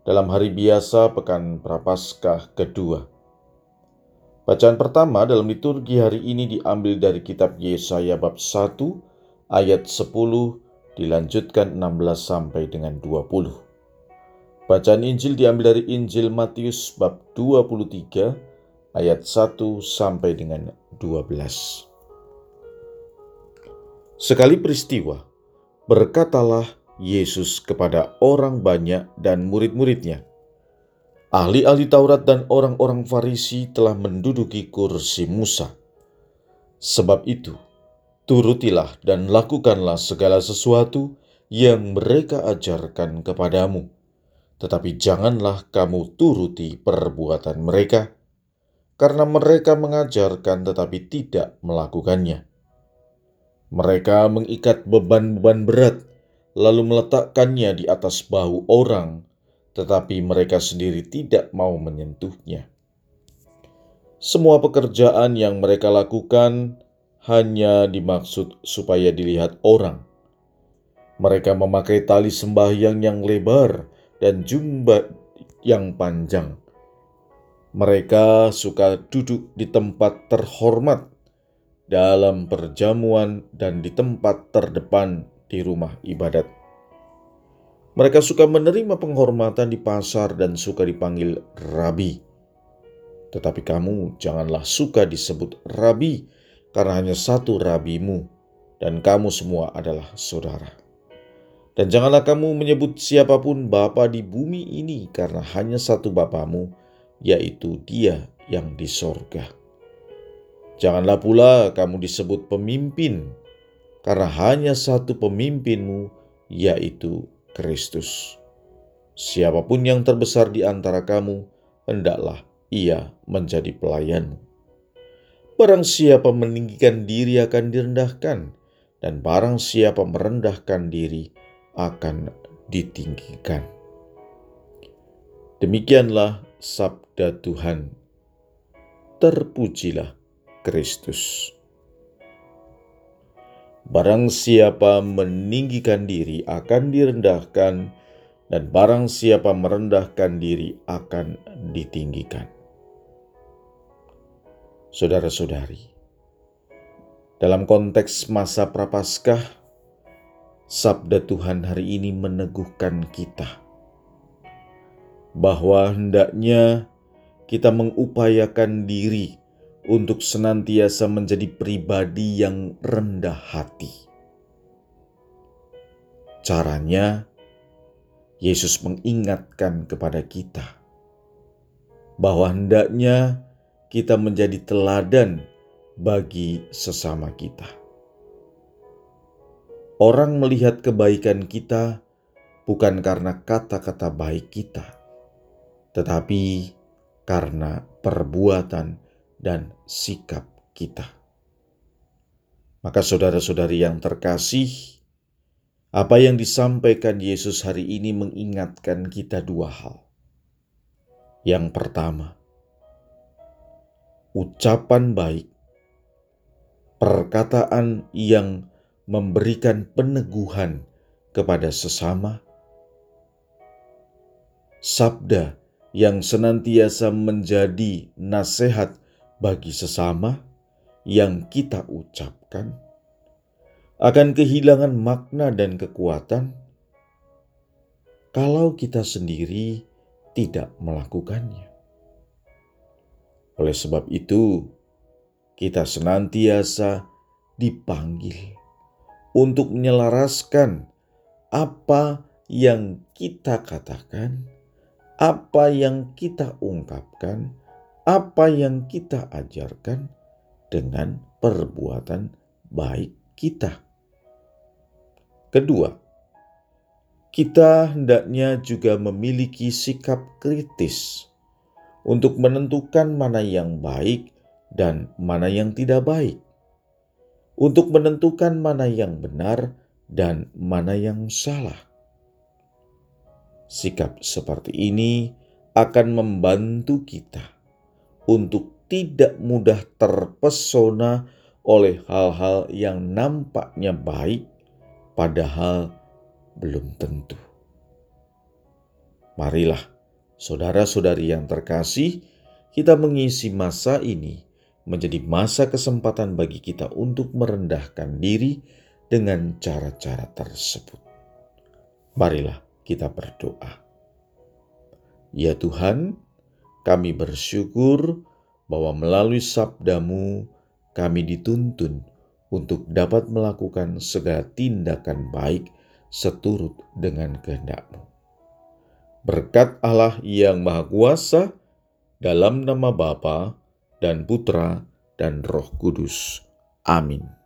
dalam hari biasa Pekan Prapaskah kedua. Bacaan pertama dalam liturgi hari ini diambil dari kitab Yesaya bab 1 ayat 10 dilanjutkan 16 sampai dengan 20. Bacaan Injil diambil dari Injil Matius bab 23 ayat 1 sampai dengan 12. Sekali peristiwa, berkatalah Yesus kepada orang banyak dan murid-muridnya. Ahli-ahli Taurat dan orang-orang Farisi telah menduduki kursi Musa. Sebab itu, turutilah dan lakukanlah segala sesuatu yang mereka ajarkan kepadamu. Tetapi janganlah kamu turuti perbuatan mereka, karena mereka mengajarkan tetapi tidak melakukannya. Mereka mengikat beban-beban berat lalu meletakkannya di atas bahu orang, tetapi mereka sendiri tidak mau menyentuhnya. Semua pekerjaan yang mereka lakukan hanya dimaksud supaya dilihat orang. Mereka memakai tali sembahyang yang lebar dan jumbat yang panjang. Mereka suka duduk di tempat terhormat dalam perjamuan dan di tempat terdepan di rumah ibadat. Mereka suka menerima penghormatan di pasar dan suka dipanggil rabi. Tetapi kamu janganlah suka disebut rabi, karena hanya satu rabimu, dan kamu semua adalah saudara. Dan janganlah kamu menyebut siapa pun bapa di bumi ini, karena hanya satu bapamu, yaitu dia yang di sorga. Janganlah pula kamu disebut pemimpin, karena hanya satu pemimpinmu, yaitu Kristus. Siapa pun yang terbesar di antara kamu, hendaklah ia menjadi pelayanmu. Barang siapa meninggikan diri akan direndahkan, dan barang siapa merendahkan diri akan ditinggikan. Demikianlah sabda Tuhan. Terpujilah Kristus. Barang siapa meninggikan diri akan direndahkan, dan barang siapa merendahkan diri akan ditinggikan. Saudara-saudari, dalam konteks masa prapaskah, sabda Tuhan hari ini meneguhkan kita bahwa hendaknya kita mengupayakan diri untuk senantiasa menjadi pribadi yang rendah hati. Caranya, Yesus mengingatkan kepada kita bahwa hendaknya kita menjadi teladan bagi sesama kita. Orang melihat kebaikan kita bukan karena kata-kata baik kita, tetapi karena perbuatan dan sikap kita. Maka, saudara-saudari yang terkasih, apa yang disampaikan Yesus hari ini mengingatkan kita dua hal. Yang pertama, ucapan baik, perkataan yang memberikan peneguhan kepada sesama, sabda yang senantiasa menjadi nasihat bagi sesama yang kita ucapkan akan kehilangan makna dan kekuatan kalau kita sendiri tidak melakukannya. Oleh sebab itu, kita senantiasa dipanggil untuk menyelaraskan apa yang kita katakan, apa yang kita ungkapkan apa yang kita ajarkan dengan perbuatan baik kita. Kedua, kita hendaknya juga memiliki sikap kritis untuk menentukan mana yang baik dan mana yang tidak baik, untuk menentukan mana yang benar dan mana yang salah. Sikap seperti ini akan membantu kita untuk tidak mudah terpesona oleh hal-hal yang nampaknya baik, padahal belum tentu. Marilah, saudara-saudari yang terkasih, kita mengisi masa ini menjadi masa kesempatan bagi kita untuk merendahkan diri dengan cara-cara tersebut. Marilah kita berdoa. Ya Tuhan, kami bersyukur bahwa melalui sabdamu kami dituntun untuk dapat melakukan segala tindakan baik seturut dengan kehendakmu. Berkat Allah yang Maha Kuasa, dalam nama Bapa dan Putra dan Roh Kudus. Amin.